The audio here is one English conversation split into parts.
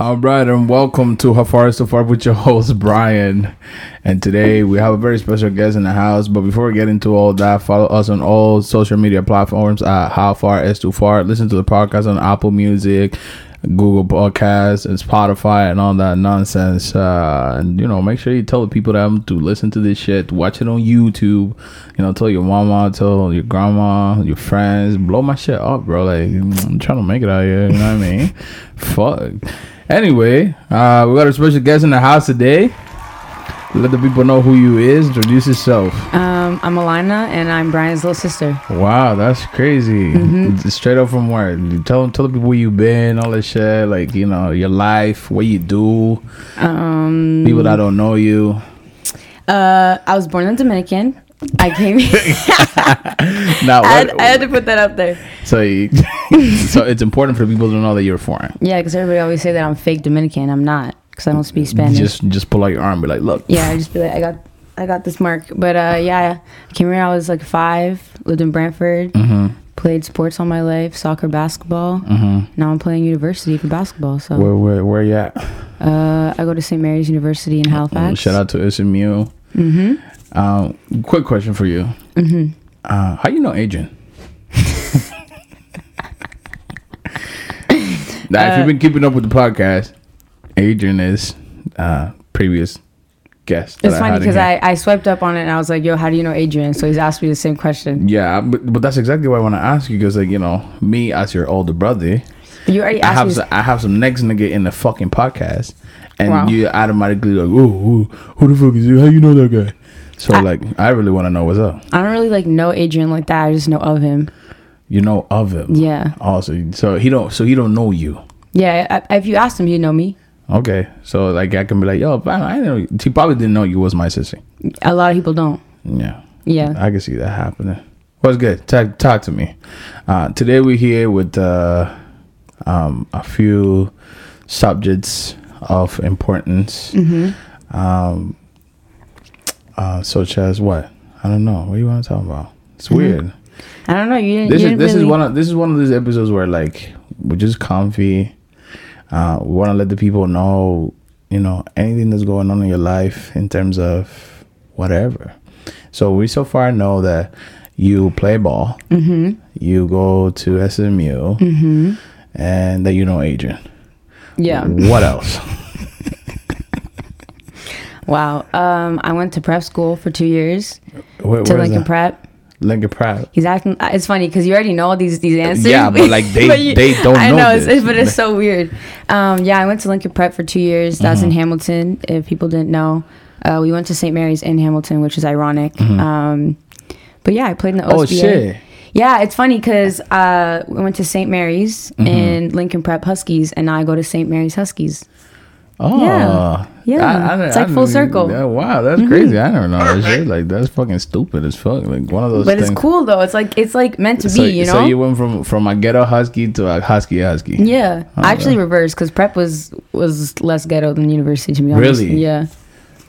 All right, and welcome to How Far is So Far with your host Brian. And today we have a very special guest in the house. But before we get into all that, follow us on all social media platforms at How Far Is Too Far. Listen to the podcast on Apple Music, Google Podcasts, and Spotify, and all that nonsense. Uh, and you know, make sure you tell the people that to listen to this shit. Watch it on YouTube. You know, tell your mama, tell your grandma, your friends. Blow my shit up, bro. Like I'm trying to make it out here. You know what I mean? Fuck. Anyway, uh, we got a special guest in the house today. Let the people know who you is. Introduce yourself. Um, I'm Alina, and I'm Brian's little sister. Wow, that's crazy. Straight up from where? You Tell tell the people where you been, all that shit. Like you know your life, what you do. Um, People that don't know you. uh, I was born in Dominican. I came. here. Now, I, had, I had to put that up there. so you, so it's important for people to know that you're foreign. Yeah, because everybody always say that I'm fake Dominican. I'm not, because I don't speak Spanish. Just just pull out your arm, and be like, look. yeah, I just be like, I got, I got this mark. But uh, yeah, I came here. I was like five. Lived in Brantford. Mm-hmm. Played sports all my life, soccer, basketball. Mm-hmm. Now I'm playing university for basketball. So Where where where you at? uh, I go to St. Mary's University in Halifax. Shout out to SMU. Mm-hmm. Um, quick question for you. Mm-hmm. Uh, how you know Adrian? now, if you've been keeping up with the podcast, Adrian is uh, previous guest. It's funny because. I, I swiped up on it and I was like, yo, how do you know Adrian? So he's asked me the same question. yeah, but, but that's exactly what I want to ask you because, like, you know, me as your older brother, You already I asked have me. some, I have some next nigga in the fucking podcast, and Wow. you automatically like, oh, who, who the fuck is you? How you know that guy? So like, I really want to know what's up. I don't really like know Adrian like that. I just know of him. You know of him. Yeah. Also, so he don't. So he don't know you. Yeah. I, if you asked him, he'd know me. Okay, so like I can be like, yo, I didn't know. He probably didn't know you was my sister. A lot of people don't. Yeah, Yeah. I can see that happening. What's good? Talk, talk to me. Uh, today we're here with uh, um, a few subjects of importance, Mm-hmm. um, uh, such as what? I don't know. What do you want to talk about? It's Mm-hmm. weird. I don't know. You didn't. This you is this really, is one of this is one of those episodes where like we're just comfy. Uh, we want to let the people know, you know, anything that's going on in your life in terms of whatever. So we so far know that you play ball, Mm-hmm. you go to SMU, Mm-hmm. and that you know Adrian. Yeah. What else? Wow. Um, I went to prep school for two years Where, to Lincoln? Prep. Lincoln Prep. He's acting. uh, It's funny because you already know all these these answers. Yeah, but, like, they- they don't I know know, it's, this. but it's so weird. Um, yeah, I went to Lincoln Prep for two years. That's Mm-hmm. in Hamilton. If people didn't know, uh, we went to St. Mary's in Hamilton, which is ironic. Um, but yeah, I played in the OSBA. Mm-hmm. Oh shit! Yeah, it's funny because uh, we went to St. Mary's Mm-hmm. and Lincoln Prep Huskies, and now I go to St. Mary's Huskies. Oh, Yeah. Yeah. It's like full didn't- circle. Yeah, wow, that's crazy. I never know that shit. Like that's fucking stupid as fuck. Like one of those. But things. it's cool though. It's like it's like meant to So, be, you know. so you went from from a ghetto husky to a husky husky. yeah, Oh, I actually reversed because prep was was less ghetto than university to be honest. Really? Yeah.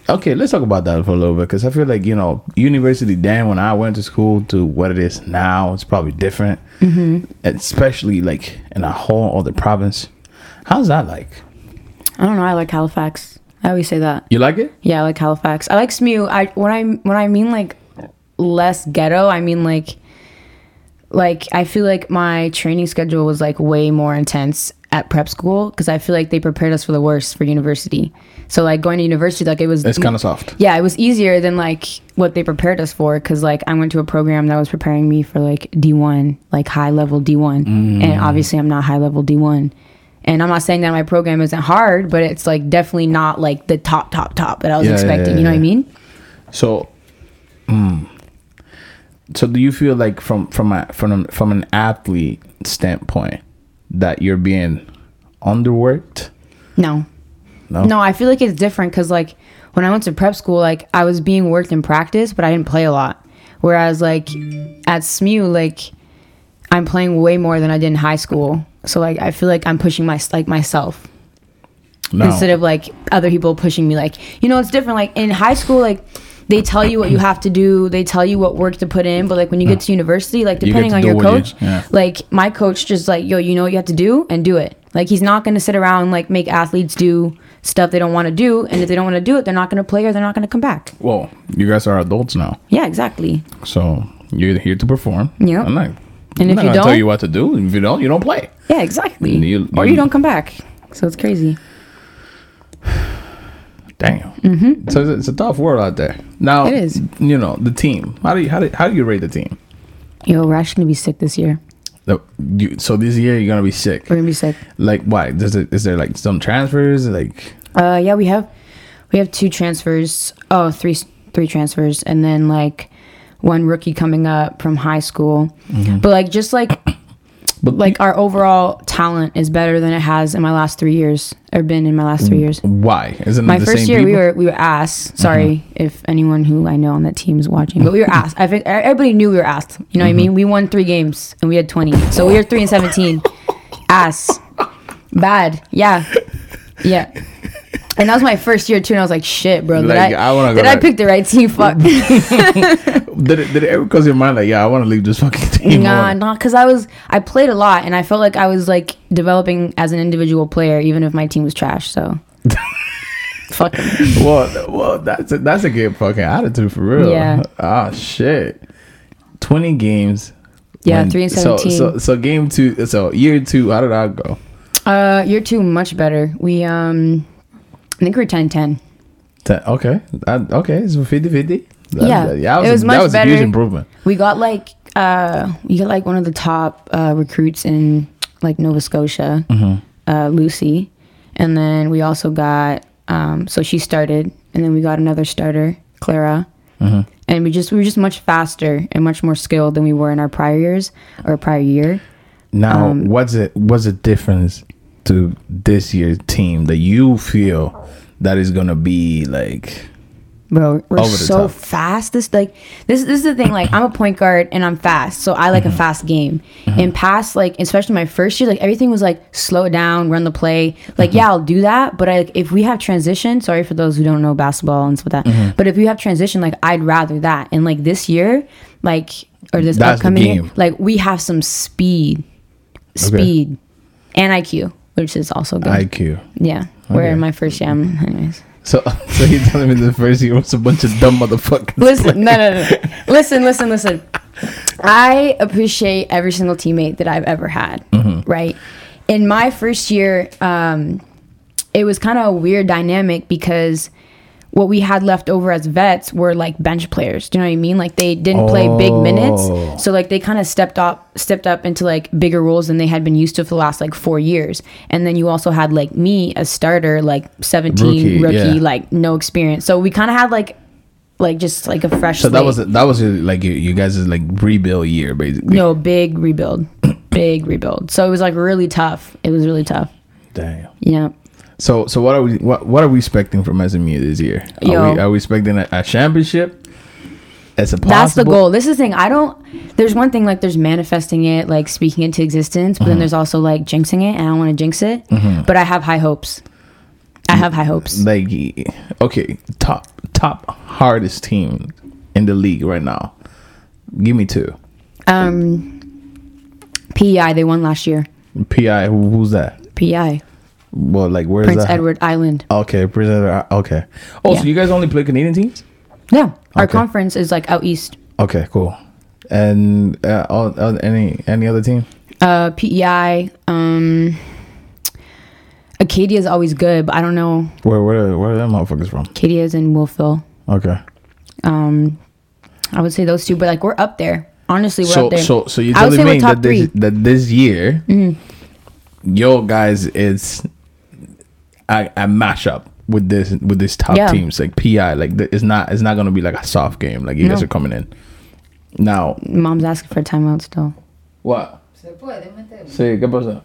Okay, let's talk about that for a little bit because I feel like you know university then when I went to school to what it is now, it's probably different. Mm-hmm. Especially like in a whole other province. How's that like? I don't know. I like Halifax. I always say that. You like it? Yeah, I like Halifax. I like SMU. I when I when I mean like less ghetto, I mean like like I feel like my training schedule was like way more intense at prep school because I feel like they prepared us for the worst for university. So like going to university, like it was It's kind of soft. yeah, it was easier than like what they prepared us for because like I went to a program that was preparing me for like D1, like high level D1, Mm. and obviously I'm not high level D1. And I'm not saying that my program isn't hard, but it's like definitely not like the top, top, top that I was Yeah, yeah, expecting. yeah, you know what I mean? So, mm, so do you feel like from from a from a, from an athlete standpoint that you're being underworked? No. No? No, I feel like it's different because like when I went to prep school, like I was being worked in practice, but I didn't play a lot. Whereas like at SMU, like I'm playing way more than I did in high school. So like I feel like I'm pushing my like myself No. instead of like other people pushing me. Like you know, it's different. Like in high school, like they tell you what you have to do, they tell you what work to put in. But like when you get to university, like depending to on your what you- coach, yeah. like my coach just like yo, you know what you have to do and do it. Like he's not going to sit around and like make athletes do stuff they don't want to do, and if they don't want to do it, they're not going to play or they're not going to come back. Well, you guys are adults now, Yeah, exactly. so you're here to perform. Yeah. I'm not, And I'm if you gonna tell you what to do. And If you don't, you don't play. Yeah, exactly. You- or you- you don't come back. So it's crazy. Damn. Mm-hmm. So it's, it's a tough world out there. Now It is. You know the team. How do you how do, how do you rate the team? Yo, we're actually gonna be sick this year. You, so this year you're gonna be sick. We're gonna be sick. Like why? Does it is there like some transfers? Like Uh, yeah, we have we have two transfers. Oh, three three transfers, and then like one rookie coming up from high school. Mm-hmm. But like just like But- like our overall talent is better than it has in my last three years or been in my last three years. why? Isn't My first year we were we were ass. Sorry mm-hmm. if anyone who I know on that team is watching, but we were ass. I think everybody knew we were ass. You know what I mm-hmm. mean? We won three games and we had twenty, so we were three and seventeen. Ass, bad. Yeah, yeah. And that was my first year too, and I was like, "Shit, bro! Did Like, I, I did I pick the right team? Fuck." Did it did it ever cross your mind like yeah I want to leave this fucking team? nah, nah, because I was I played a lot, and I felt like I was like developing as an individual player, even if my team was trash. So, fuck. Well, well that's a, that's a good fucking attitude for real. Yeah. Ah shit. Twenty games. Yeah, When- three and seventeen. So so game two. So year two. How did I go? Uh, year two, much better. We um, I think we're 10-10. Ten- okay. That, okay. So 50-50. That- Yeah, that- that it was a, much that was a huge better. improvement. We got like uh, we got like one of the top uh, recruits in like Nova Scotia, uh, Lucy, and then we also got um, so she started, and then we got another starter, Clara, and we just we were just much faster and much more skilled than we were in our prior years or prior year. Now, Um, what's it? What's the difference to this year's team that you feel that is gonna be like? Bro, we're Over the so top. fast. This like this this is the thing. Like I'm a point guard and I'm fast, so I like Mm-hmm. a fast game. In past, like especially my first year, like everything was like slow it down, run the play. Like Mm-hmm. yeah, I'll do that, but I, like, if we have transition, sorry for those who don't know basketball and stuff like that. Mm-hmm. But if you have transition, like I'd rather that. And like this year, like or this That's upcoming year, like we have some speed, speed, and IQ, which is also good. IQ. yeah, where Okay. in my first year, I'm, anyways. So, so you're telling me the first year was a bunch of dumb motherfuckers? Listen, no, no, no. listen, listen, listen. I appreciate every single teammate that I've ever had. Right. In my first year, um, it was kind of a weird dynamic because what we had left over as vets were like bench players. Do you know what I mean? Like they didn't play big Oh. minutes, so like they kind of stepped up, stepped up into like bigger roles than they had been used to for the last like four years. And then you also had like me as starter, like seventeen Rookie, rookie, yeah. like no experience. So we kind of had like like just like a fresh. So that was that was like you, you guys' like rebuild year basically. no big rebuild, big rebuild. So it was like really tough. It was really tough. Damn. Yeah. So so what are we what what are we expecting from SMU this year? Are Yo. we are we expecting a, a championship? As a possible? That's the goal. This is the thing. I don't. There's one thing like there's manifesting it, like speaking into existence, but Mm-hmm. then there's also like jinxing it, and I don't want to jinx it. But I have high hopes. I have high hopes. Like okay, top top hardest team in the league right now. Give me two. Um, PEI they won last year. PI who's that? PEI Well, like where's Prince that? Edward Island. Okay, Prince Edward. Okay. Oh, so you guys only play Canadian teams? Yeah, our Okay. conference is like out east. Okay, cool. And uh, all, all, any any other team? Uh, PEI. Um, Acadia is always good, but I don't know. Where where where are them motherfuckers from? Acadia is in Wolfville. Okay. Um, I would say those two, but like we're up there. Honestly, we're So up there. so so you're telling me that this. Mm-hmm. that this year, yo guys, it's a, a mashup with this with this top Yeah. teams like PI. Like it's not it's not gonna be like a soft game. Like you guys are coming in. Now Mom's asking for a timeout still. what? Se puede meter. Sí, ¿qué pasa?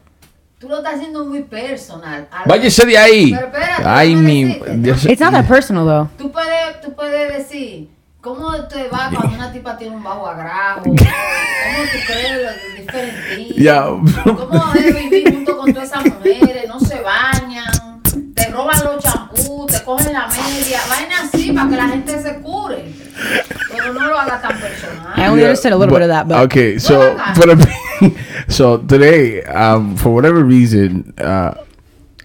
Tú lo estás haciendo muy personal. Al- Váyase de ahí. Pero espérate, Ay mi. decirte. Dios- It's not that personal though. Tú puedes, tú puedes decir, ¿cómo te va cuando una tipa tiene un bajo agrajo? ¿Cómo tú crees lo diferente? Ya. ¿Cómo es vivir junto con todas esas mujeres? No se bañan, te roban los champús, te cogen la media, vaina así para que la gente se cure. Pero no lo hagas tan personal. I only understand a little But- bit of that, but okay, so Well, but so today, um, for whatever reason, uh,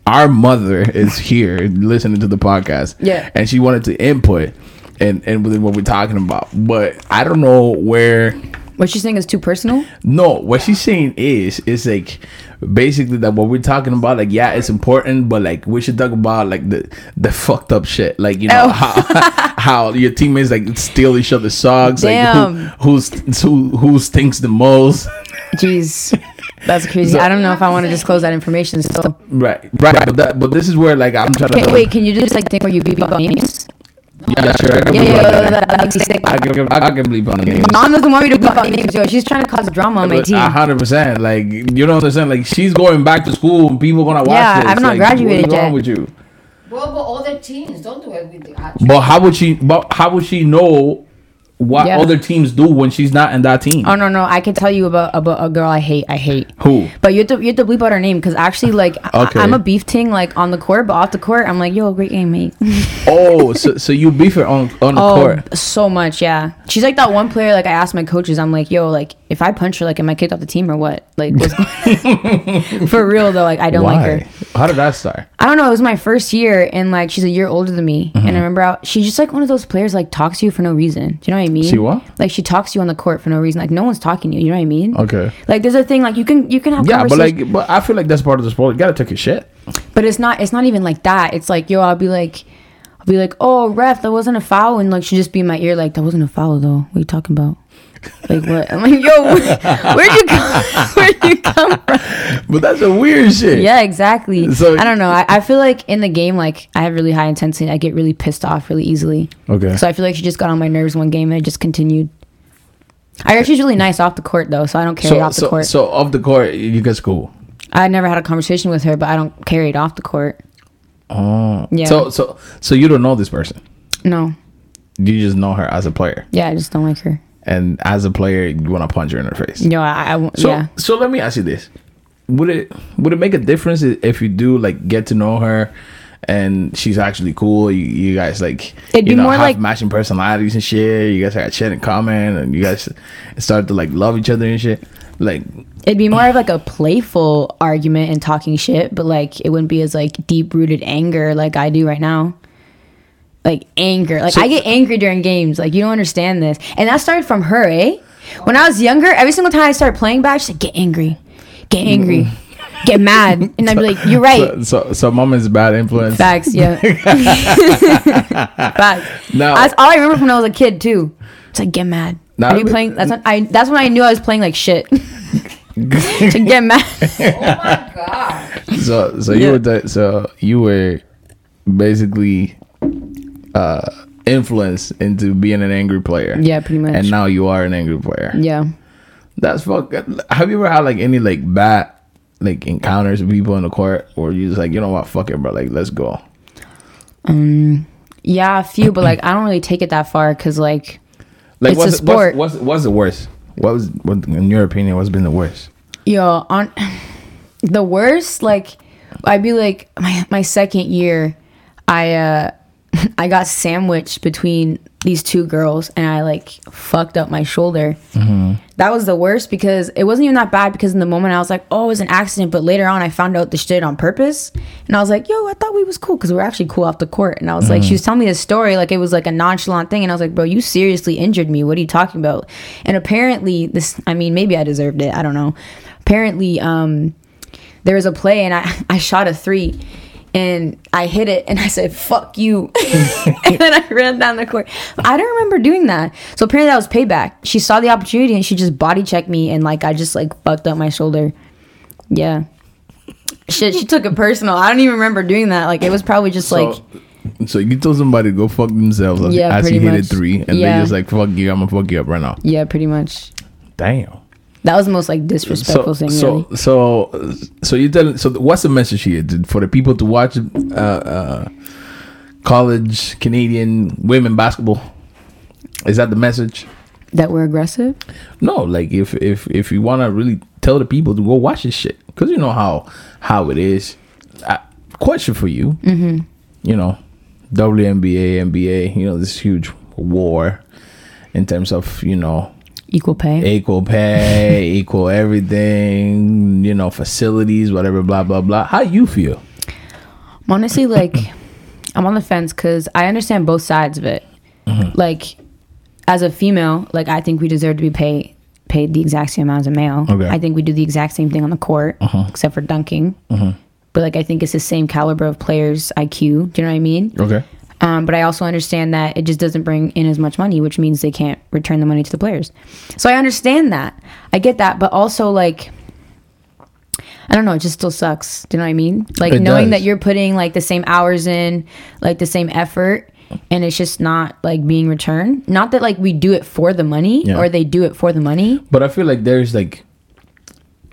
our mother is here listening to the podcast. Yeah. and she wanted to input and and with what we're talking about, but I don't know where. What she's saying is too personal. No, what she's saying is is like basically that what we're talking about, like yeah, it's important, but like we should talk about like the the fucked up shit, like you know Oh. how how your teammates like steal each other's socks, Damn. like who who's who who stinks the most. Jeez, that's crazy. I don't know if I want to disclose that information. Still, Right, right, but that, but this is where like I'm trying okay, to wait. Can you this like thing where you beep up names? Yeah, sure. I can Yeah, believe yeah, on yeah, that. that, that makes me sick. I can, I can believe on the names. Mom doesn't want me to beep up names, yo. She's trying to cause drama on my team. A hundred percent. Like you don't understand. Like she's going back to school and people gonna watch Yeah, this. I've not like, graduated What's wrong with you? Well, but other teams don't do it with. But how would she? But how would she know what Yeah. other teams do when she's not in that team? Oh no, no, I can tell you about about a girl I hate. I hate. Who? But you have to you have to bleep out her name because actually, like, Okay. I, am a beef ting like on the court, but off the court, I'm like, yo, great game, mate. Oh, so so you beef her on on the oh, court? so much, yeah. She's like that one player. Like I asked my coaches, I'm like, yo, like if I punch her, like, am I kicked off the team or what? Like, for real though, like I don't like her. How did that start? I don't know. It was my first year, and like she's a year older than me. Mm-hmm. And I remember how, she's just like one of those players like talks to you for no reason. Do you know what I mean? She what? Like she talks to you on the court for no reason. Like no one's talking to you. You know what I mean? Okay. Like there's a thing like you can you can have Yeah, but like, but I feel like that's part of the sport. You gotta take your shit. but it's not it's not even like that. It's like yo, I'll be like. I'll be like, oh, ref, that wasn't a foul, and like she just be in my ear, like that wasn't a foul though. What are you talking about? Like what? I'm like, yo, where'd you come? Where'd you come from? But that's a weird shit. Yeah, exactly. So- I don't know. I, I feel like in the game, like I have really high intensity. I get really pissed off really easily. Okay. So I feel like she just got on my nerves one game and it just continued. I heard she's really nice off the court though, so I don't carry it So off the so court. so off the court, you guys cool. I never had a conversation with her, but I don't carry it off the court. Oh. Yeah. So so so you don't know this person. No. You just know her as a player, Yeah, I just don't like her. And as a player, you want to punch her in her face. No, I, I won't- So yeah. so let me ask you this: Would it would it make a difference if you do like get to know her? And she's actually cool. You, you guys like It'd you be know more have like- matching personalities and shit. You guys had shit in common, and you guys start to like love each other and shit. Like It'd be more of like a playful argument and talking shit, but like it wouldn't be as like deep rooted anger like I do right now. Like anger. Like So- I get angry during games. Like you don't understand this. And that started from her, eh? When I was younger, every single time I started playing back, she'd like, get angry. Get angry. Get mad. And I'd be like, You're right. so so, so mom is bad influence. Facts, yeah. Facts. No. That's all I remember from when I was a kid too. It's like get mad. Now- Are you playing? That's when I. That's when I knew I was playing like shit. to get mad. Oh my god. So so you Yeah. were the, so you were basically uh influenced into being an angry player. Yeah, pretty much. And now you are an angry player. yeah. That's fuck. Have you ever had like any like bad like encounters with people in the court, or you just like you know what, fuck it, bro, like let's go. Um. Yeah, a few, but like I don't really take it that far because like Like It's a sport. What's, what's what's the worst? What was what in your opinion? What's been the worst? yo on the worst like I'd be like my my second year, I uh I got sandwiched between these two girls and I like fucked up my shoulder. That was the worst because it wasn't even that bad because in the moment I was like, oh, it was an accident. But later on, I found out this shit on purpose. And I was like, yo, I thought we was cool because we were actually cool off the court. And I was like, she was telling me this story like it was like a nonchalant thing. And I was like, bro, you seriously injured me. What are you talking about? And apparently, this, I mean, maybe I deserved it. I don't know. Apparently, um, there was a play and I, I shot a three and I hit it and I said, fuck you. and then I ran down the court. I don't remember doing that. So apparently that was payback. She saw the opportunity and she just body checked me and like I just like fucked up my shoulder. Yeah. Shit, she took it personal. I don't even remember doing that. Like it was probably just like so, so you told somebody to go fuck themselves as, Yeah, as you hit much. three, and Yeah. they just like fuck you. I'm gonna fuck you up right now. yeah, pretty much. Damn. That was the most like disrespectful so, thing. so, really. so, so you tell. So, what's the message here for the people to watch uh, uh, college Canadian women basketball? Is that the message? That we're aggressive. No, like if if if you want to really tell the people to go watch this shit, because you know how how it is. I, question for you, mm-hmm. you know, WNBA, NBA, you know, this huge war in terms of you know Equal pay. equal pay, equal everything, you know, facilities, whatever, blah blah blah. How you feel? Honestly like I'm on the fence because I understand both sides of it. Mm-hmm. Like as a female, like I think we deserve to be paid paid the exact same amount as a male. Okay. Uh-huh. I think we do the exact same thing on the court, except for dunking. But like I think it's the same caliber of players IQ. Do you know what I mean? Okay. Um, but I also understand that it just doesn't bring in as much money, which means they can't return the money to the players. So I understand that. I get that, but also like I don't know, it just still sucks. Do you know what I mean? Like It knowing does. that you're putting like the same hours in, like the same effort, and it's just not like being returned. Not that like we do it for the money Yeah. or they do it for the money. But I feel like there's like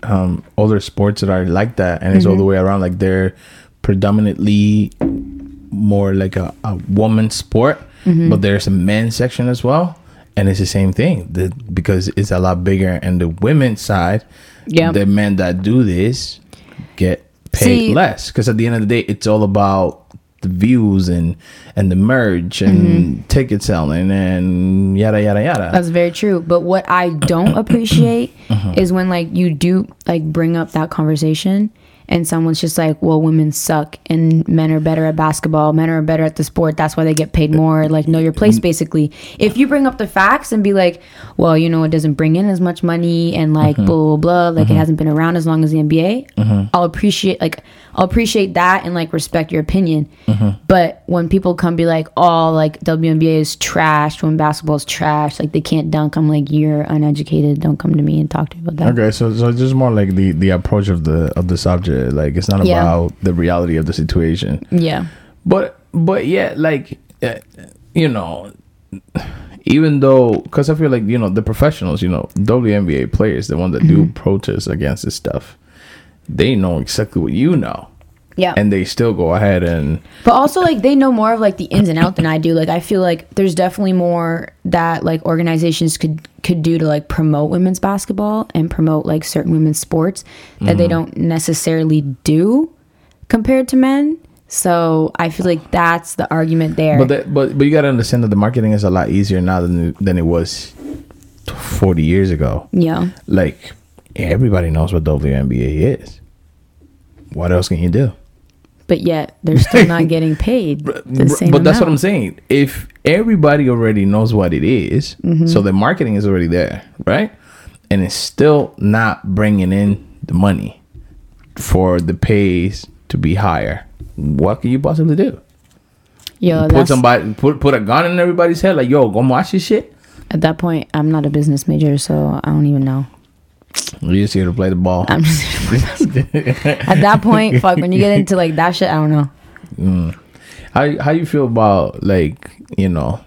um other sports that are like that and it's all the way around. Like they're predominantly more like a, a woman's sport, mm-hmm. but there's a men's section as well. And it's the same thing the, because it's a lot bigger. And the women's side, Yeah. the men that do this get paid See- less. Because at the end of the day, it's all about the views and and the merge and mm-hmm. ticket selling and yada yada yada. That's very true. But what I don't appreciate uh-huh. is when like you do like bring up that conversation and someone's just like, "Well, women suck and men are better at basketball. Men are better at the sport. That's why they get paid more." Like, know your place. Basically, if you bring up the facts and be like, "Well, you know, it doesn't bring in as much money and like mm-hmm. blah blah blah. Like, it mm-hmm. hasn't been around as long as the NBA." Mm-hmm. I'll appreciate like I'll appreciate that and like respect your opinion. But when people come be like, "Oh, like WNBA is trash. When basketball is trash. Like they can't dunk," I'm like, "You're uneducated. Don't come to me and talk to me about that." Okay, so so just more like the the approach of the of the subject. Like it's not Yeah. about the reality of the situation. Yeah. But but yeah, like uh, you know, even though because I feel like you know the professionals, you know, WNBA players, the ones that do protest against this stuff, they know exactly what you know, Yeah. and they still go ahead and But also like they know more of like the ins and out than I do. Like I feel like there's definitely more that like organizations could could do to like promote women's basketball and promote like certain women's sports that they mm-hmm. don't necessarily do compared to men. So I feel like that's the argument there. But that, but but you gotta understand that the marketing is a lot easier now than than it was forty years ago. yeah. Like everybody knows what WNBA is. What else can you do? But yet they're still not getting paid the same but that's what I'm saying. If everybody already knows what it is, Mm-hmm. so the marketing is already there, right? And it's still not bringing in the money for the pays to be higher. What can you possibly do? Yo, put somebody put put a gun in everybody's head, like yo, go watch this shit. at that point I'm not a business major, so I don't even know. You're just here to play the ball. I'm just at that point, fuck. When you get into like that shit, I don't know. how how you feel about like you know,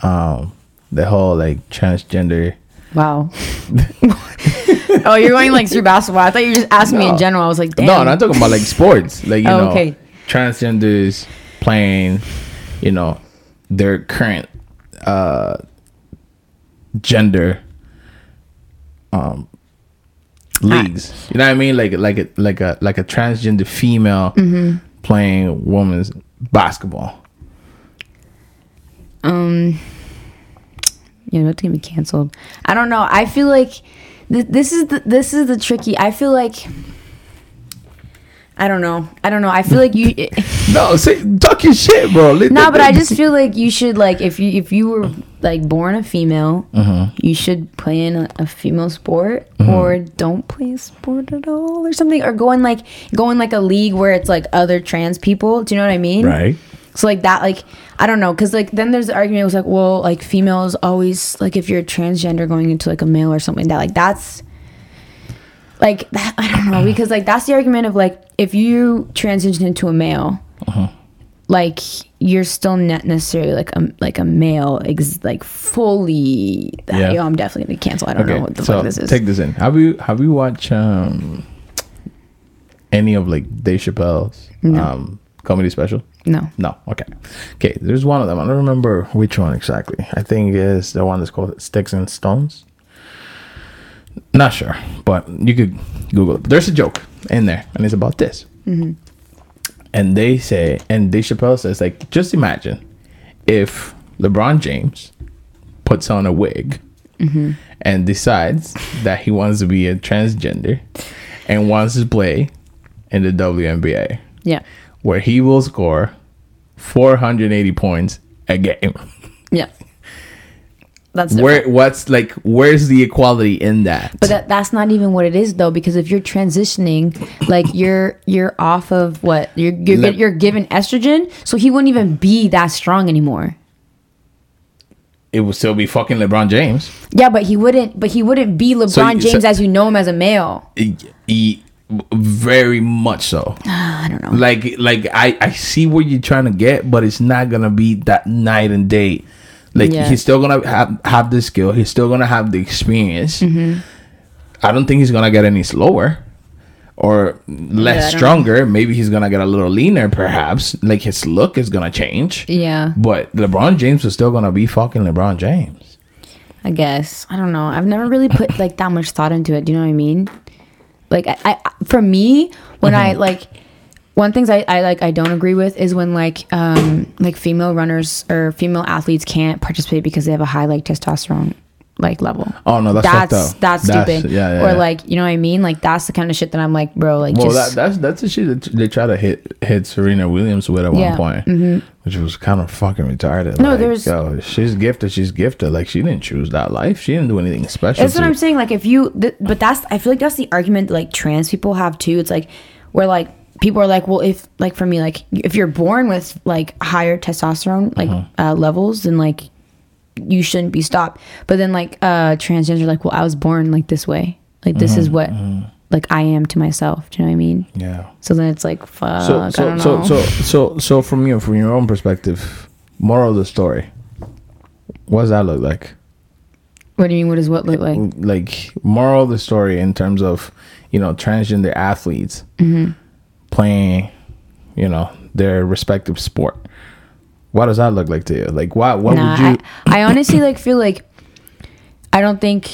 um, the whole like transgender Wow. oh, you're going like through basketball. I thought you just asking me in general. I was like, damn. No, I'm not talking about like sports. Like you Oh, know, okay. transgenders playing, you know, their current uh gender um leagues. you know what I mean? Like like a like a like a transgender female Mm-hmm. playing women's basketball. Um, yeah, gonna be canceled. I don't know. I feel like th- this is the this is the tricky. I feel like. I don't know. I don't know. I feel like you. No, say talk your shit, bro. Let- no, let- but I just feel like you should like if you if you were like born a female, Mm-hmm. you should play in a, a female sport or don't play a sport at all or something or go in like go in like a league where it's like other trans people. Do you know what I mean? right. So like that, like I don't know, because like then there's the argument it was like, well, like females always like if you're transgender going into like a male or something like that, like that's like that, I don't know because like that's the argument of like if you transition into a male, like you're still not necessarily like a like a male, ex- like fully. Yeah. Yo, I'm definitely gonna cancel. I don't know what the so fuck this is. take this in. Have you have you watched um any of like Dave Chappelle's um comedy special? no, No. Okay. Okay. There's one of them. I don't remember which one exactly. I think it's the one that's called Sticks and Stones. Not sure, but you could Google it. There's a joke in there, and it's about this. And they say, and Dave Chappelle says, like, just imagine if LeBron James puts on a wig mm-hmm. and decides that he wants to be a transgender and wants to play in the WNBA, Yeah. where he will score 480 points a game. Yeah. That's different. Where what's like where's the equality in that? But that, that's not even what it is though, because if you're transitioning, like you're you're off of what you're you're, Lep- you're given estrogen, so he wouldn't even be that strong anymore. it would still be fucking LeBron James. Yeah, but he wouldn't. But he wouldn't be LeBron you- James so- as you know him as a male. E- e- very much so. I don't know. Like like I I see where you're trying to get, but it's not gonna be that night and day. Like Yeah. he's still gonna have have the skill. He's still gonna have the experience. Mm-hmm. I don't think he's gonna get any slower or less Yeah, stronger. Maybe he's gonna get a little leaner, perhaps. Like his look is gonna change. Yeah, But LeBron James is still gonna be fucking LeBron James. I guess. I don't know. I've never really put like that much thought into it. Do you know what I mean? Like I, I for me, when I like one things I, I like I don't agree with is when like um like female runners or female athletes can't participate because they have a high like testosterone like level. Oh no, that's, fucked that's up. that's stupid. yeah, yeah, or yeah. like you know what I mean? Like that's the kind of shit that I'm like, bro, like Well, just that, that's that's the shit that they try to hit hit Serena Williams with at Yeah, one point, which was kind of fucking retarded. No, like, there's- yo, she's gifted. She's gifted. Like she didn't choose that life. She didn't do anything special. That's what I'm saying. Like, if you, th- but that's, I feel like that's the argument like trans people have too. It's like, we're like people are like, well, if, like, for me, like, if you're born with like higher testosterone, like, Uh-huh. uh, levels, then like, you shouldn't be stopped. But then, like, uh, transgender, like, well, I was born like this way. Like, this Uh-huh, is what, like, I am to myself. Do you know what I mean? Yeah. So then it's like, fuck, So so so, so so so from you from your own perspective, moral of the story. What does that look like? what do you mean? What does what look like? Like moral of the story in terms of you know transgender athletes Mm-hmm. Playing, you know, their respective sport. What does that look like to you? Like, what what Nah, would you? I, I honestly like feel like I don't think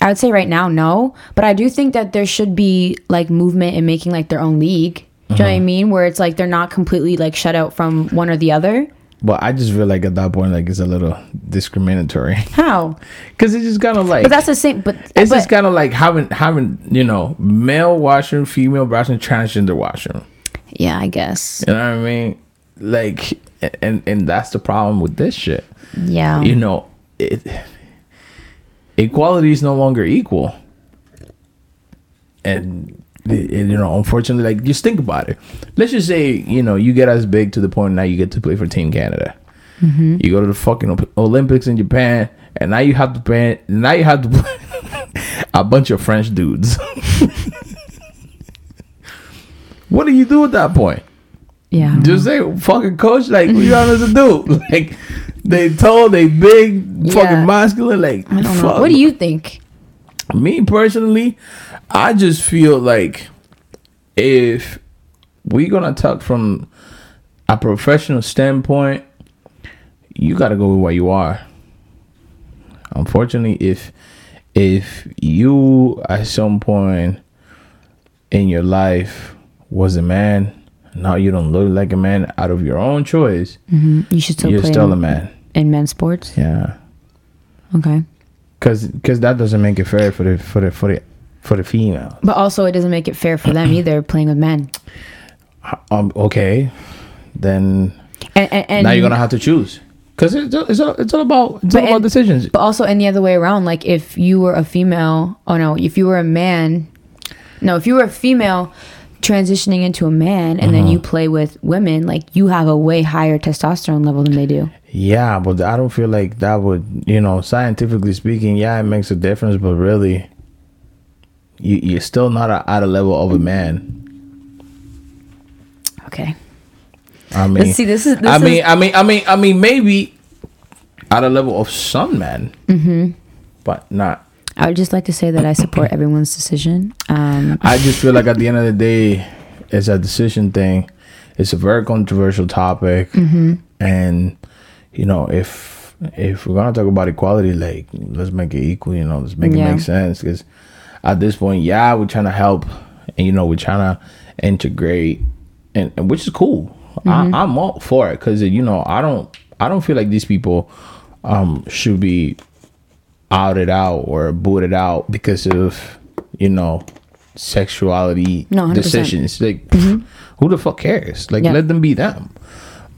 I would say right now no, but I do think that there should be like movement in making like their own league. Do you know what I Uh-huh. mean? Where it's like they're not completely like shut out from one or the other. But I just feel like at that point, like it's a little discriminatory How? because it's just kind of like But that's the same. But it's but, just kind of like having having you know male washroom, female washroom, transgender washroom. yeah, I guess. You know what I mean? Like, and and that's the problem with this shit. Yeah. You know, it equality is no longer equal, and, and, you know, unfortunately, like just think about it. Let's just say you know you get as big to the point now you get to play for Team Canada. Mm-hmm. You go to the fucking Olympics in Japan, and now you have to play. Now you have to play a bunch of French dudes. what do you do at that point? yeah. Just say fucking coach, like what you want us to do? Like they tall, they big, Yeah. fucking masculine. Like I don't know. What do you think? Me personally, I just feel like if we're gonna talk from a professional standpoint, you gotta go with what you are. Unfortunately, if if you at some point in your life was a man, now you don't look like a man out of your own choice, mm-hmm. You should still you're play still in, a man. in men's sports. Yeah. Okay. Cause, cause that doesn't make it fair for the for the for the for the female. But also, it doesn't make it fair for them either playing with men. Um. Okay. Then And, and, and now you're gonna have to choose. Cause it's it's all, it's all about it's all about and- decisions. But also, in the other way around, like if you were a female, oh no, if you were a man, no, if you were a female transitioning into a man and then you play with women, like you have a way higher testosterone level than they do. Yeah, but I don't feel like that would you know scientifically speaking. Yeah, it makes a difference, but really, you you're still not a, at a level of a man. Okay. I mean, Let's see. This is. This I mean, is, I mean, I mean, I mean, maybe at a level of some men, mm-hmm. but not. I would just like to say that I support everyone's decision. Um, I just feel like at the end of the day, it's a decision thing. It's a very controversial topic, Mm-hmm. and you know, if if we're gonna talk about equality, like let's make it equal. You know, let's make Yeah. it make sense. Because at this point, yeah, we're trying to help, and you know, we're trying to integrate, and, and which is cool. Mm-hmm. I, I'm all for it because you know, I don't I don't feel like these people um should be outed out or booted out because of you know sexuality No, 100%. decisions. Like, who the fuck cares? Like, Yeah. let them be them.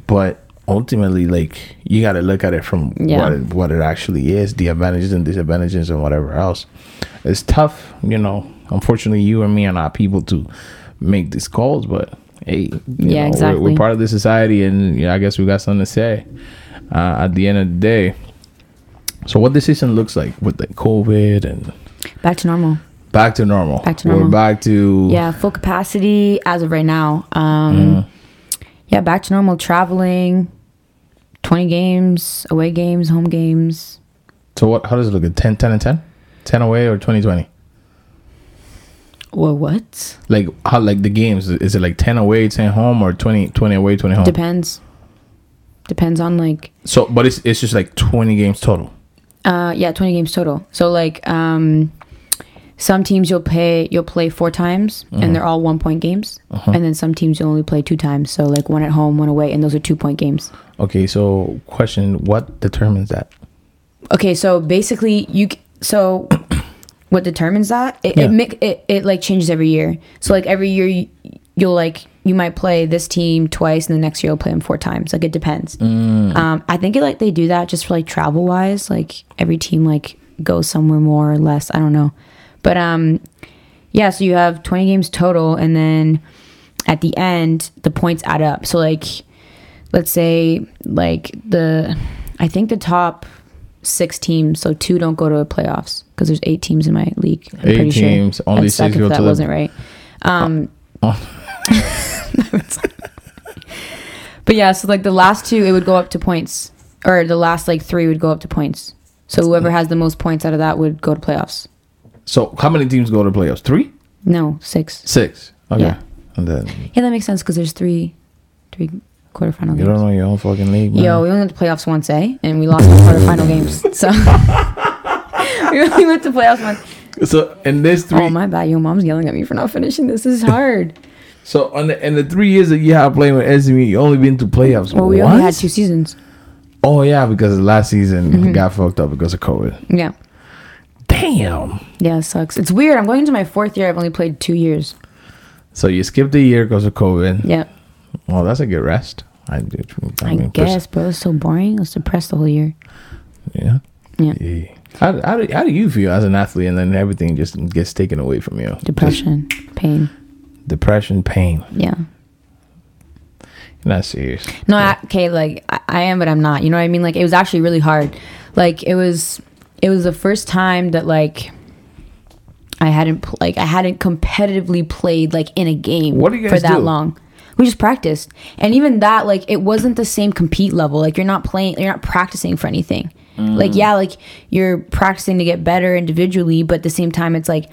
But ultimately, like, you got to look at it from Yeah. what it, what it actually is, the advantages and disadvantages, and whatever else. It's tough, you know. Unfortunately, you and me are not people to make these calls, but hey, you Yeah, know, exactly. We're, we're part of the society, and yeah, I guess we got something to say uh, at the end of the day. So, what the season looks like with the COVID and Back to normal. back to normal. Back to normal We're back to Yeah, full capacity as of right now. Um, Mm-hmm. Yeah, back to normal. Traveling, twenty games, away games, home games. So what? How does it look? At 10, 10 and 10? 10 away or 2020? Well, what? Like how like the games is it like 10 away, 10 home or 20 20 away, 20 home? Depends. Depends on like So but it's it's just like 20 games total. Uh, yeah, twenty games total. So like, um, some teams you'll play you'll play four times, Uh-huh. and they're all one point games. And then some teams you'll only play two times. So like one at home, one away, and those are two point games. Okay, so question, what determines that? Okay, so basically you so what determines that it Yeah. it, it it like changes every year. So like every year you, you'll like you might play this team twice, and the next year you'll play them four times. Like it depends. Um, I think it like they do that just for like travel wise. Like every team like goes somewhere more or less. I don't know, but um, yeah. So you have twenty games total, and then at the end the points add up. So like let's say like the I think the top six teams, so two don't go to the playoffs because there's eight teams in my league. I'm Eight pretty sure. teams, only six go that to the- wasn't right. Um, Oh. but yeah, so like the last two, it would go up to points, or the last like three would go up to points. So whoever has the most points out of that would go to playoffs. So how many teams go to the playoffs? 3? No, six. 6. Okay. Yeah. And then Yeah, that makes sense because there's three, three quarterfinal games. you don't know your own fucking league, man. Yo, we only went to playoffs once, eh? And we lost the quarterfinal games. So we only went to playoffs once. So in this 3 Oh my bad, your mom's yelling at me for not finishing this. This is hard. So on the in the 3 years that you have playing with SMU, you only been to playoffs. well, we what? only had two seasons. Oh yeah, because last season Mm-hmm. got fucked up because of COVID. Yeah. Damn. Yeah, it sucks. It's weird. I'm going into my fourth year. I've only played two years. So you skipped a year because of COVID. Yeah. Well, that's a good rest. I do. I, I, mean, pers- guess, bro. It's so boring. I was depressed the whole year. yeah. Yeah. Yeah. How, how, do, how do you feel as an athlete and then everything just gets taken away from you? Depression, pain. Depression, pain. Yeah. You're not serious. No, I, okay, like I, I am, but I'm not. You know what I mean? Like it was actually really hard. Like it was, it was the first time that like I hadn't pl- like I hadn't competitively played like in a game What do you for that do? long. We just practiced, and even that like it wasn't the same compete level. Like you're not playing, you're not practicing for anything. Mm. Like yeah, like you're practicing to get better individually, but at the same time, it's like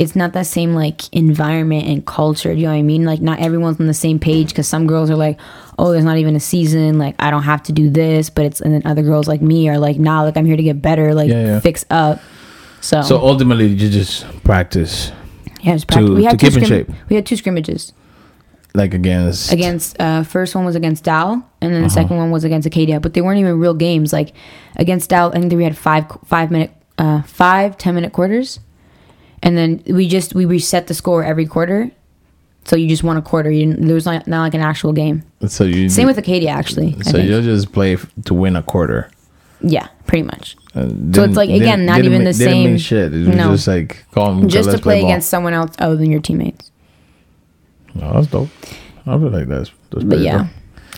it's not that same like environment and culture. You know what I mean? Like not everyone's on the same page because some girls are like, oh, there's not even a season. Like I don't have to do this, but it's and then other girls like me are like, nah, like I'm here to get better. Like Yeah, yeah. fix up. So, So ultimately, you just practice yeah, just practice. to- we had to two keep in shape. We had two scrimmages. like against. against uh first one was against Dal and Uh-huh. then the second one was against Acadia, but they weren't even real games. Like against Dal, I think we had five five minute uh five ten minute quarters, and then we just we reset the score every quarter. So you just won a quarter. You didn't, there was not, not like an actual game. So you Same with Acadia, actually. So you'll just play f- to win a quarter. yeah, pretty much. Uh, So it's like, again, didn't- even the didn't mean same- shit. It was No. just like call them Just to let's play against someone else other than your teammates. Oh, that's dope. I feel like that's that's but yeah dope.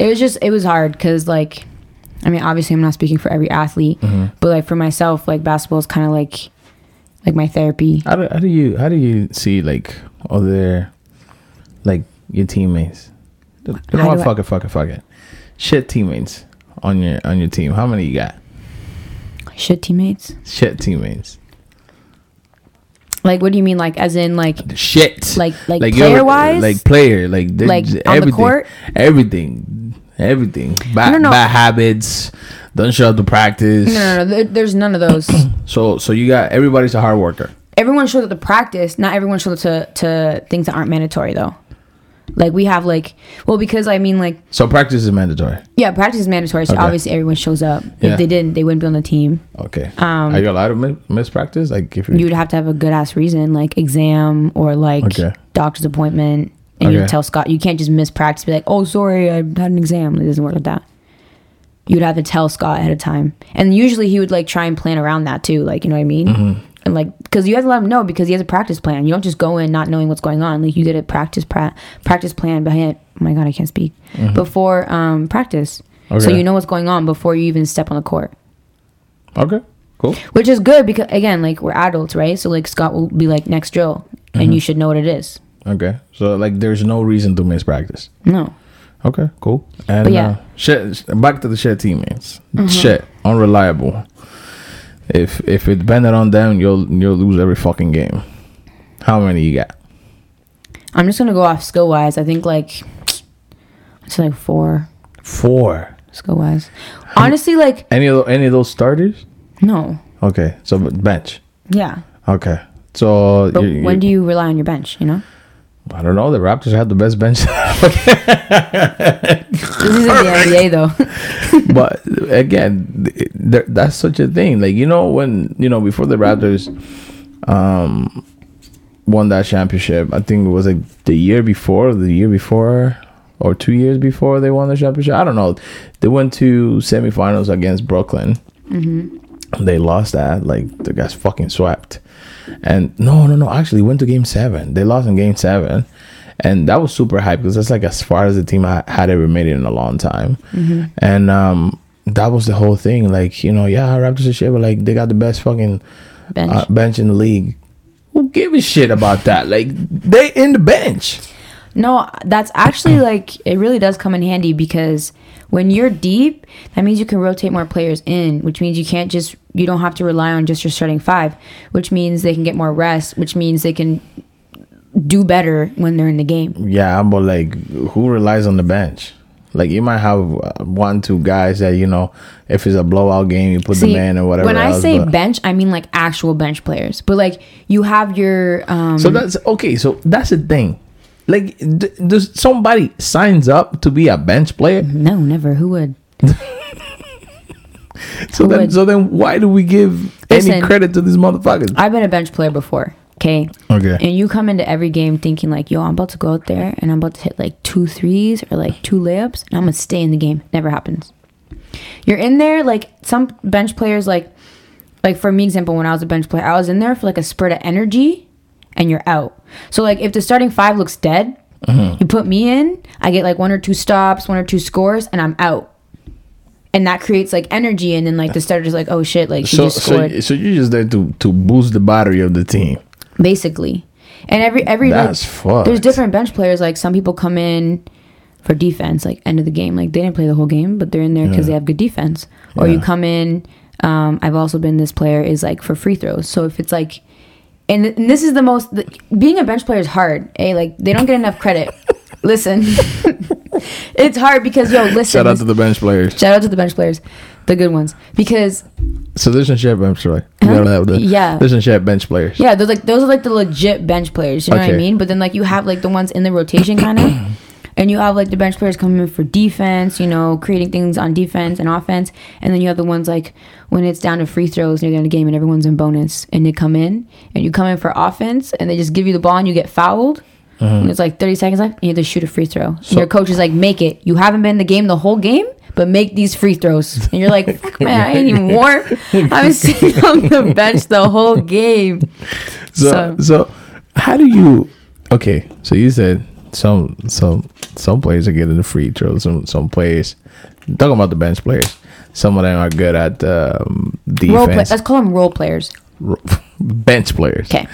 it was just it was hard because like i mean obviously i'm not speaking for every athlete Mm-hmm. but like for myself like basketball is kind of like like my therapy How do, how do you how do you see like other like your teammates? You know what? I- Fuck it, fuck it, fuck it. Shit teammates on your on your team. How many you got? shit teammates Shit teammates. like what do you mean like as in like Shit. Like- like you ever- player-wise? Like player. Like Like, just on the everything. court? Everything. Everything. Bad, No, no, no. bad habits. Don't show up to practice. no no no there's none of those So so you got everybody's a hard worker. everyone shows up to practice not everyone shows up to to things that aren't mandatory though Like we have like well because I mean like So practice is mandatory. yeah practice is mandatory so Okay. obviously everyone shows up. Yeah. If they didn't they wouldn't be on the team. Okay. Um, Are you allowed to mi- miss practice? Like if you, You'd have to have a good ass reason like exam or like Okay. doctor's appointment. And you tell Scott you can't just miss practice be like oh sorry I had an exam. It doesn't work like that. You'd have to tell Scott ahead of time, and usually he would like try and plan around that too. Like you know what I mean. Mm-hmm. And like, because you have to let him know because he has a practice plan. You don't just go in not knowing what's going on. Like you get a practice pra- practice plan behind. Oh my god, I can't speak before um practice, so Mm-hmm. You know what's going on before you even step on the court. okay, cool. Which is good because again, like we're adults, right? So like Scott will be like next drill, and Mm-hmm. you should know what it is. Okay, so like there's no reason to miss practice. No, Okay, cool. And But yeah. Mm-hmm. uh, shit, back to the shit teammates. Shit, unreliable. If if it depended on them, you'll you'll lose every fucking game. How many you got? I'm just gonna go off skill wise. I think like it's like four Four. skill wise. Honestly, like Any of tho- any of those starters? no, Okay, so bench. yeah. Okay, so But you- when you- do you rely on your bench? You know, I don't know. The Raptors have the best bench, this isn't the NBA though. but again, th- that's such a thing. Like you know when you know before the Raptors, um, won that championship. I think it was like the year before, the year before, or two years before they won the championship. I don't know. They went to semifinals against Brooklyn. They lost that. Like the guys fucking swept. And no, no, no. Actually, went to game seven. They lost in game seven. And that was super hype because that's like as far as the team ha- had ever made it in a long time. And um, that was the whole thing. Like, you know, yeah, Raptors are shit, but like they got the best fucking Bench. uh, bench in the league. Who give a shit about that? Like they in the bench. No, that's actually like it really does come in handy because when you're deep, that means you can rotate more players in, which means you can't just you don't have to rely on just your starting five, which means they can get more rest, which means they can do better when they're in the game. Yeah, but like who relies on the bench? Like you might have uh, one, two guys that you know, if it's a blowout game, you put See, them in or whatever. when I else, say bench, I mean like actual bench players. But like you have your um so that's okay. So that's the thing. Like, d- does somebody signs up to be a bench player? no, never. Who would? So then, so then, why do we give any credit to these motherfuckers? I've been a bench player before. Okay. Okay. And you come into every game thinking like, yo, I'm about to go out there and I'm about to hit like two threes or like two layups and I'm gonna stay in the game. Never happens. You're in there like some bench players like like for me example when I was a bench player, I was in there for like a spurt of energy and you're out. So like if the starting five looks dead, mm-hmm. you put me in, I get like one or two stops, one or two scores, and I'm out. And that creates like energy and then like the starter's like, oh shit, like he So, just scored. so, so you're just there to to boost the battery of the team. basically. And every every like, fucked. there's different bench players. Like some people come in for defense, like end of the game. Like they didn't play the whole game, but they're in there because they have good defense. Or you come in. Um, I've also been this player is like for free throws. So if it's like, and, and this is the most the, being a bench player is hard. Eh? Like they don't get enough credit. listen, it's hard because yo, listen. Shout out to the bench players. shout out to the bench players, the good ones, because so Citizenship bench players. Huh? Yeah. Citizenship bench players. Yeah, those like those are like the legit bench players. You know what I mean? But then like you have like the ones in the rotation kind of, and you have like the bench players coming in for defense. You know, creating things on defense and offense, and then you have the ones like when it's down to free throws near the end of the game and everyone's in bonus, and they come in and you come in for offense, and they just give you the ball and you get fouled. And it's like 30 seconds left, and you have to shoot a free throw. And So- your coach is like, make it. You haven't been in the game the whole game, but make these free throws. And you're like, "Fuck, man, I ain't even warm. I was sitting on the bench the whole game. So, So- so how do you? Okay, so you said some some some players are getting the free throws. Some some players talking about the bench players. Some of them are good at um, Role play. defense. Let's call them role players. Ro- bench players. Okay.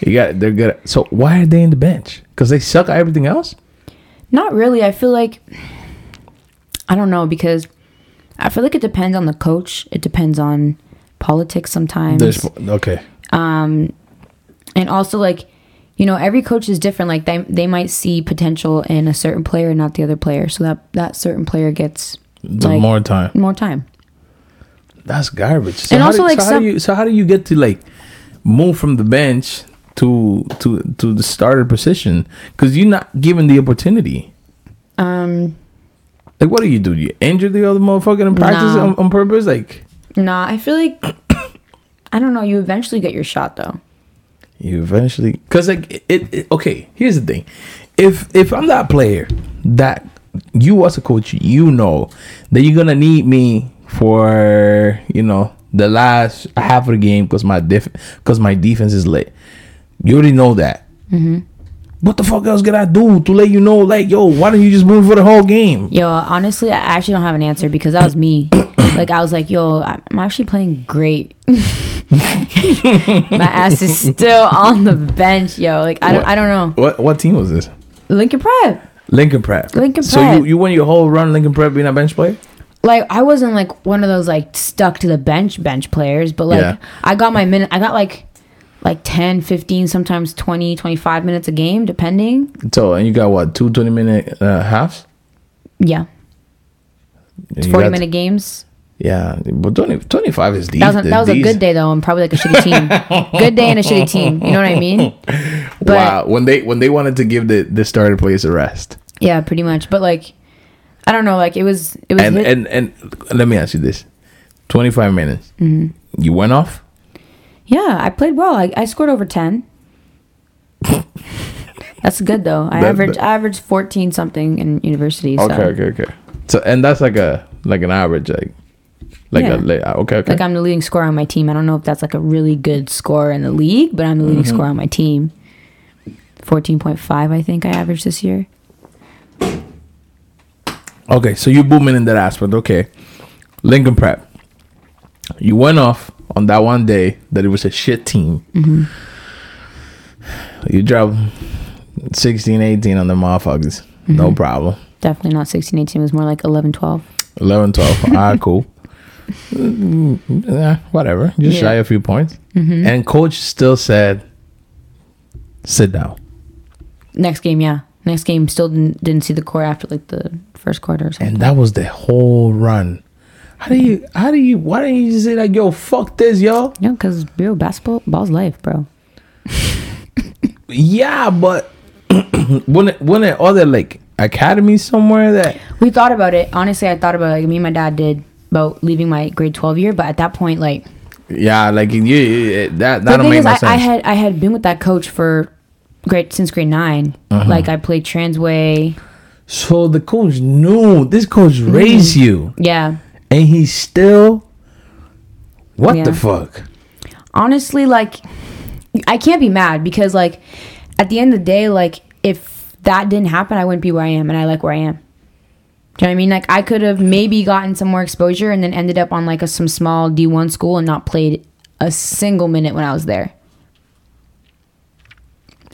You got they're good. At, so why are they in the bench? Because they suck at everything else. Not really. I feel like I don't know because I feel like it depends on the coach. It depends on politics sometimes. There's okay. Um, and also like you know every coach is different like they they might see potential in a certain player and not the other player so that that certain player gets like more time. more time That's garbage. So And also, do, like, so how some- do you so how do you get to like move from the bench to to to the starter position because you're not given the opportunity. Um, Like, what do you do? You injure the other motherfucker in practice No. on, on purpose? Like, nah, I feel like I don't know. You eventually get your shot though. you eventually because like it, it. Okay, here's the thing: if if I'm that player that you as a coach, you know that you're gonna need me for you know the last half of the game because my def because my defense is lit. You already know that. Mm-hmm. What the fuck else can I do to let you know? Like, yo, why don't you just move for the whole game? Yo, honestly, I actually don't have an answer because that was me. like I was like, yo, I'm actually playing great. My ass is still on the bench, yo. Like I don't, I don't know. What what team was this? Lincoln Prep. Lincoln Prep. Lincoln Prep. So you you won your whole run Lincoln Prep being a bench player? Like I wasn't like one of those like stuck to the bench bench players, but like Yeah. I got my minute. I got like like 10, 15, sometimes 20, 25 minutes a game, depending. So and you got what two 20 minute uh, halves? Yeah, You 40 got- minute games. Yeah, but 20, 25 is deep. That was a, that was a good day though, and probably like a shitty team. good day and a shitty team. You know what I mean? But wow, when they when they wanted to give the the starter players a rest, yeah, pretty much. But like, I don't know. Like it was it was and hit- and and let me ask you this: twenty five minutes, Mm-hmm. you went off. Yeah. I played well. I, I scored over ten. That's good though. I That- averaged that- I averaged fourteen something in university. So. Okay, okay, okay. So and that's like a like an average, like like Yeah. a like, okay, okay. Like I'm the leading scorer on my team. I don't know if that's like a really good score in the league, but I'm the leading Mm-hmm. scorer on my team. Fourteen point five, I think I averaged this year. Okay, so you're booming in that aspect. Okay, Lincoln Prep. You went off on that one day that it was a shit team. Mm-hmm. You dropped 16, 18 on the motherfuckers. Mm-hmm. No problem. Definitely not 16, 18. It was more like 11, 12. 11, 12. ah, cool. Mm, yeah, whatever. Just Yeah. Mm-hmm. shy a few points. And coach still said, sit down. Next game, yeah. Next game, still didn't, didn't see the core after like the first quarter or something. And that was the whole run. How do you, how do you, why don't you just say like, yo, fuck this, yo? Yeah, because real basketball, ball's life, bro. Yeah, but wouldn't wouldn't other like academies somewhere that We thought about it. Honestly, I thought about it. Like, me and my dad did about leaving my grade 12 year, but at that point, like, yeah, like you, you that that don't make is, no I, sense. I had I had been with that coach for grade since grade 9 Uh-huh. Like, I played transway. so the coach knew this coach Mm-hmm. raised you, Yeah. And he still. What the fuck? honestly like i can't be mad because like at the end of the day like if that didn't happen i wouldn't be where i am and i like where i am do you know what i mean like i could have maybe gotten some more exposure and then ended up on like a some small d1 school and not played a single minute when i was there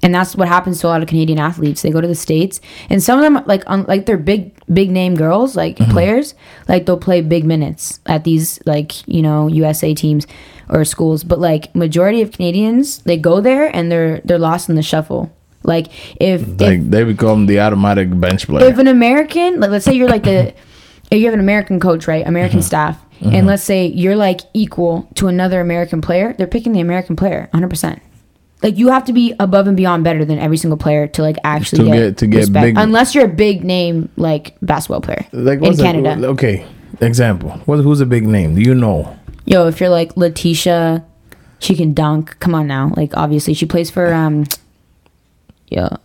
and that's what happens to a lot of Canadian athletes. They go to the states, and some of them, like, on, like they're big, big name girls, like mm-hmm. players, like they'll play big minutes at these, like you know, USA teams or schools. But like majority of Canadians, they go there and they're they're lost in the shuffle. Like if if, Like they become the automatic bench player. if an American, like let's say you're like the, if you have an American coach, right, American mm-hmm. staff, and mm-hmm. let's say you're like equal to another American player, they're picking the American player, 100. Like you have to be above and beyond better than every single player to like actually To get, get- to get respect. big- unless you're a big name like basketball player like in what's a- Canada. okay, example. What who's a big name? Do you know? Yo, if you're like Laeticia, she can dunk. Come on now, like obviously she plays for um, yeah,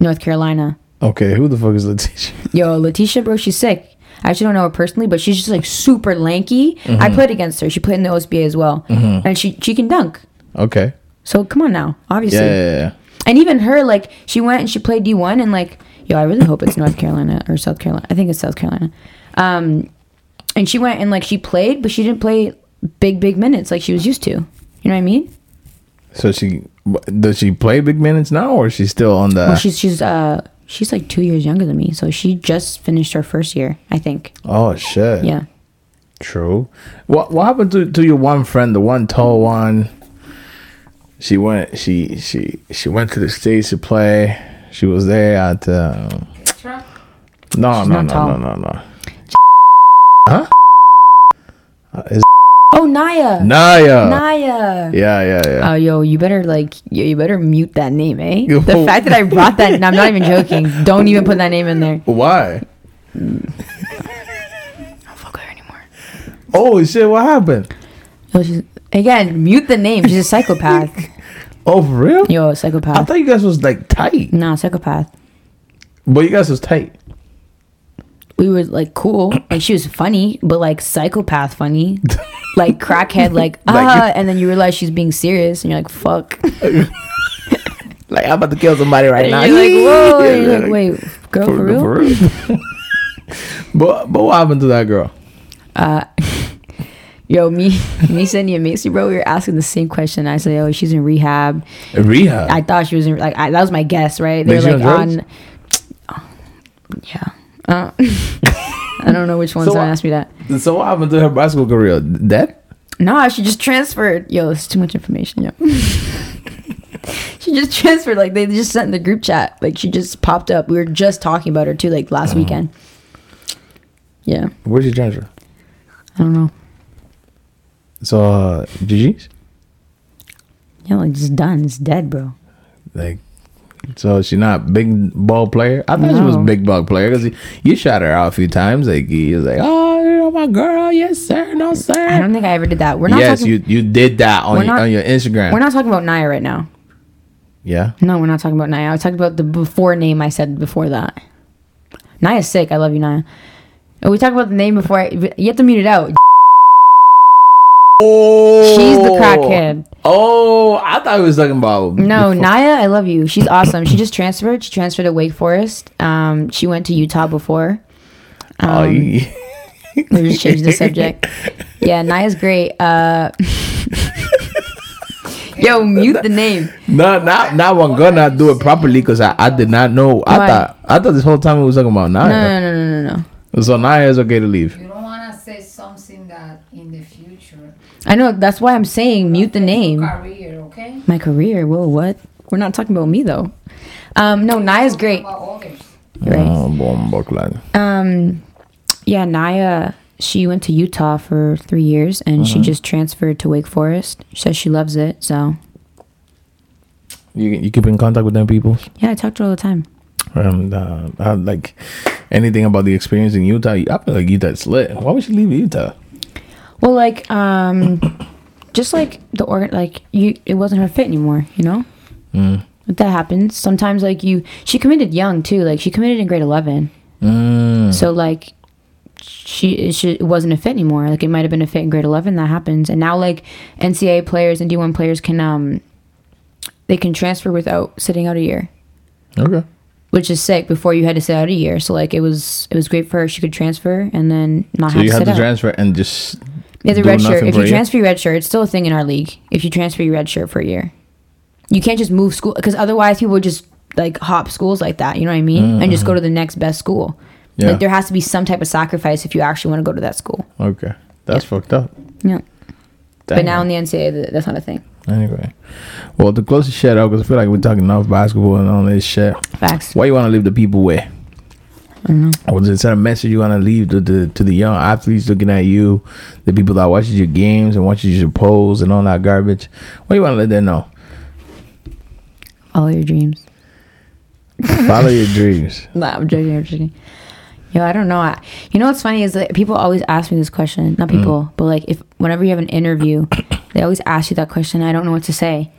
North Carolina. Okay, who the fuck is Laeticia? Yo, Laeticia, bro, she's sick. I actually don't know her personally, but she's just like super lanky. I played against her. She played in the OSBA as well, and she she can dunk. Okay, So come on now, obviously. yeah, yeah, yeah. And even her, like, she went and she played D one, and like, yo, I really hope it's North Carolina or South Carolina. I think it's South Carolina. Um, and she went and like she played, but she didn't play big big minutes like she was used to. You know what I mean? So she does she play big minutes now, or she's still on the? Well, she's she's uh she's like two years younger than me, so she just finished her first year, I think. oh shit. Yeah. True. What What happened to, to your one friend, the one tall one? She went. She she she went to the states to play. She was there at. Um, Extra. no, She's no, no, no, no, no. Huh? Uh, is Oh Naya. Naya. Naya. Yeah, yeah, yeah. Oh, yo, you better like, yo, you better mute that name, eh? Yo. The fact that I brought that, I'm not even joking. Don't even put that name in there. Why? I don't fuck her anymore. Oh shit! What happened? Yo, she's, again, mute the name. She's a psychopath. Oh, for real? Yo, psychopath. I thought you guys was like tight, Nah, psychopath. but you guys was tight. we were like cool. Like she was funny, but like psychopath funny. like crackhead, like ah, Like- and then you realize she's being serious, and you're like, fuck. Like I'm about to kill somebody right And now. you're like, whoa. and Yeah, you're like, wait, girl, for, real? real? but but what happened to that girl? Yo, me, me, Cindy, and Macy, bro, we were asking the same question. I said, oh, she's in rehab. Rehab. I thought she was in like I, that was my guess, right? They Like were she like on on, yeah. Uh, I don't know which one's So what- asked me that. so what happened to her basketball career? Dead? No, she just transferred. Yo, it's too much information. Yo. she just transferred. Like they just sent in the group chat. Like she just popped up. We were just talking about her too, like last weekend. Yeah, Where'd she transfer? I don't know. So uh, GG's? Yeah, like just done. It's dead, bro. Like, so she not big ball player? I thought she was No. big ball player because you shot her out a few times. Like you was like, oh, you know my girl, yes sir, no sir. I don't think I ever did that. We're not Yes, talking. you you did that on your, not- on your Instagram. we're not talking about Naya right now. yeah. No, we're not talking about Naya. I was talking about the before name I said before that. Naya's sick. I love you, Naya. We talked about the name before. I, you have to mute it out. Oh, She's the crackhead. Oh, I thought we was talking about No, before- Naya, I love you. She's awesome. She just transferred. She transferred to Wake Forest. Um, she went to Utah before. Oh, Um, you, we just changed the subject. Yeah, Naya's great. Uh, yo, mute the name. no, now now I'm gonna do it properly because I, I did not know. I Why? thought I thought this whole time we was talking about No, Naya. no, no, no, no, no. So Naya is okay to leave. You don't want to say something that in the future. I know. That's why I'm saying mute the name. My career, okay? My career. Whoa, what? We're not talking about me though. Um, no, Naya's great. About others. Right. Oh, bomba clad. Um, yeah, Naya. She went to Utah for three years, and she just transferred to Wake Forest. She says she loves it. So You you keep in contact with them people. yeah, I talk to her all the time. Um, uh, I, like anything about the experience in Utah. I feel like Utah's lit. Why would you leave Utah? Well, like, um, just like the organ, like you, it wasn't her fit anymore. You know, Mm. that happens sometimes. Like you, she committed young too. Like she committed in grade eleven. Mm. So like, she it, should, it wasn't a fit anymore. Like it might have been a fit in grade eleven. That happens. And now like NCAA players and D one players can um, they can transfer without sitting out a year. Okay. Which is sick. Before you had to sit out a year, so like it was it was great for her. She could transfer and then not So have you to have sit to out. transfer and just To do red shirt. If you transfer your red shirt, it's still a thing in our league. If you transfer your red shirt for a year, you can't just move school because otherwise people would just like hop schools like that. You know what I mean? And just go mm-hmm. to the next best school. Yeah. Like there has to be some type of sacrifice if you actually want to go to that school. Okay, that's fucked up. Yeah. But Damn. now in the NCAA, that's not a thing. Anyway, well, to close the shit out, because I feel like we're talking enough basketball and all this shit. Facts. What you want to leave the people with? I don't know. Or is there a message you want to leave to the to the young athletes looking at you, the people that watches your games and watches your polls and all that garbage? What do you want to let them know? Follow your dreams. Follow your dreams. Nah, I'm joking. I'm joking. Yo, I don't know. I, you know what's funny is that people always ask me this question. Not people, Mm. but like if whenever you have an interview, they always ask you that question. I don't know what to say.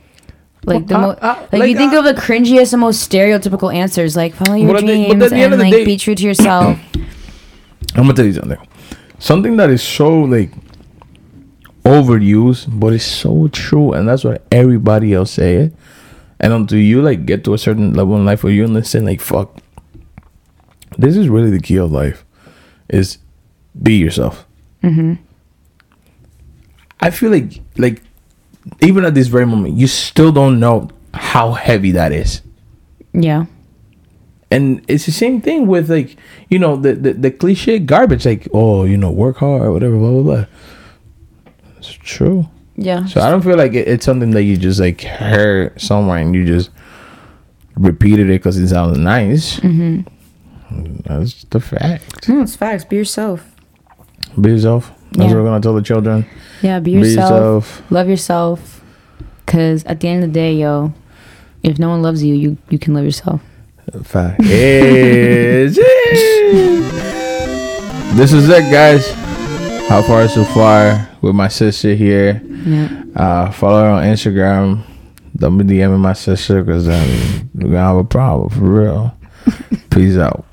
Like the Well, mo- uh, uh, like, like, you think uh, of the cringiest and most stereotypical answers, like follow your But at the- dreams but at the end and of the like day- be true to yourself. I'm gonna tell you something. Something that is so like overused, but it's so true, and that's what everybody else say it. And until you like get to a certain level in life where you understand, like, fuck, this is really the key of life, is be yourself. Mm-hmm. I feel like like even at this very moment, you still don't know how heavy that is. yeah, And it's the same thing with like, you know, the, the, the cliche garbage, like, oh, you know, work hard, whatever, blah, blah, blah. It's true. yeah. So I don't feel like it, it's something that you just like heard somewhere and you just repeated it because it sounds nice. Mm-hmm. That's the fact. It's facts. Be yourself. Be yourself. That's Yeah. what we're gonna tell the children. Yeah, be Be yourself. yourself. Love yourself. Cause at the end of the day, yo, if no one loves you, you you can love yourself. Fact. Is This is it, guys. How far so far with my sister here. Yeah. Uh, follow her on Instagram. Don't be DMing my sister because then we're gonna have a problem for real. Peace out.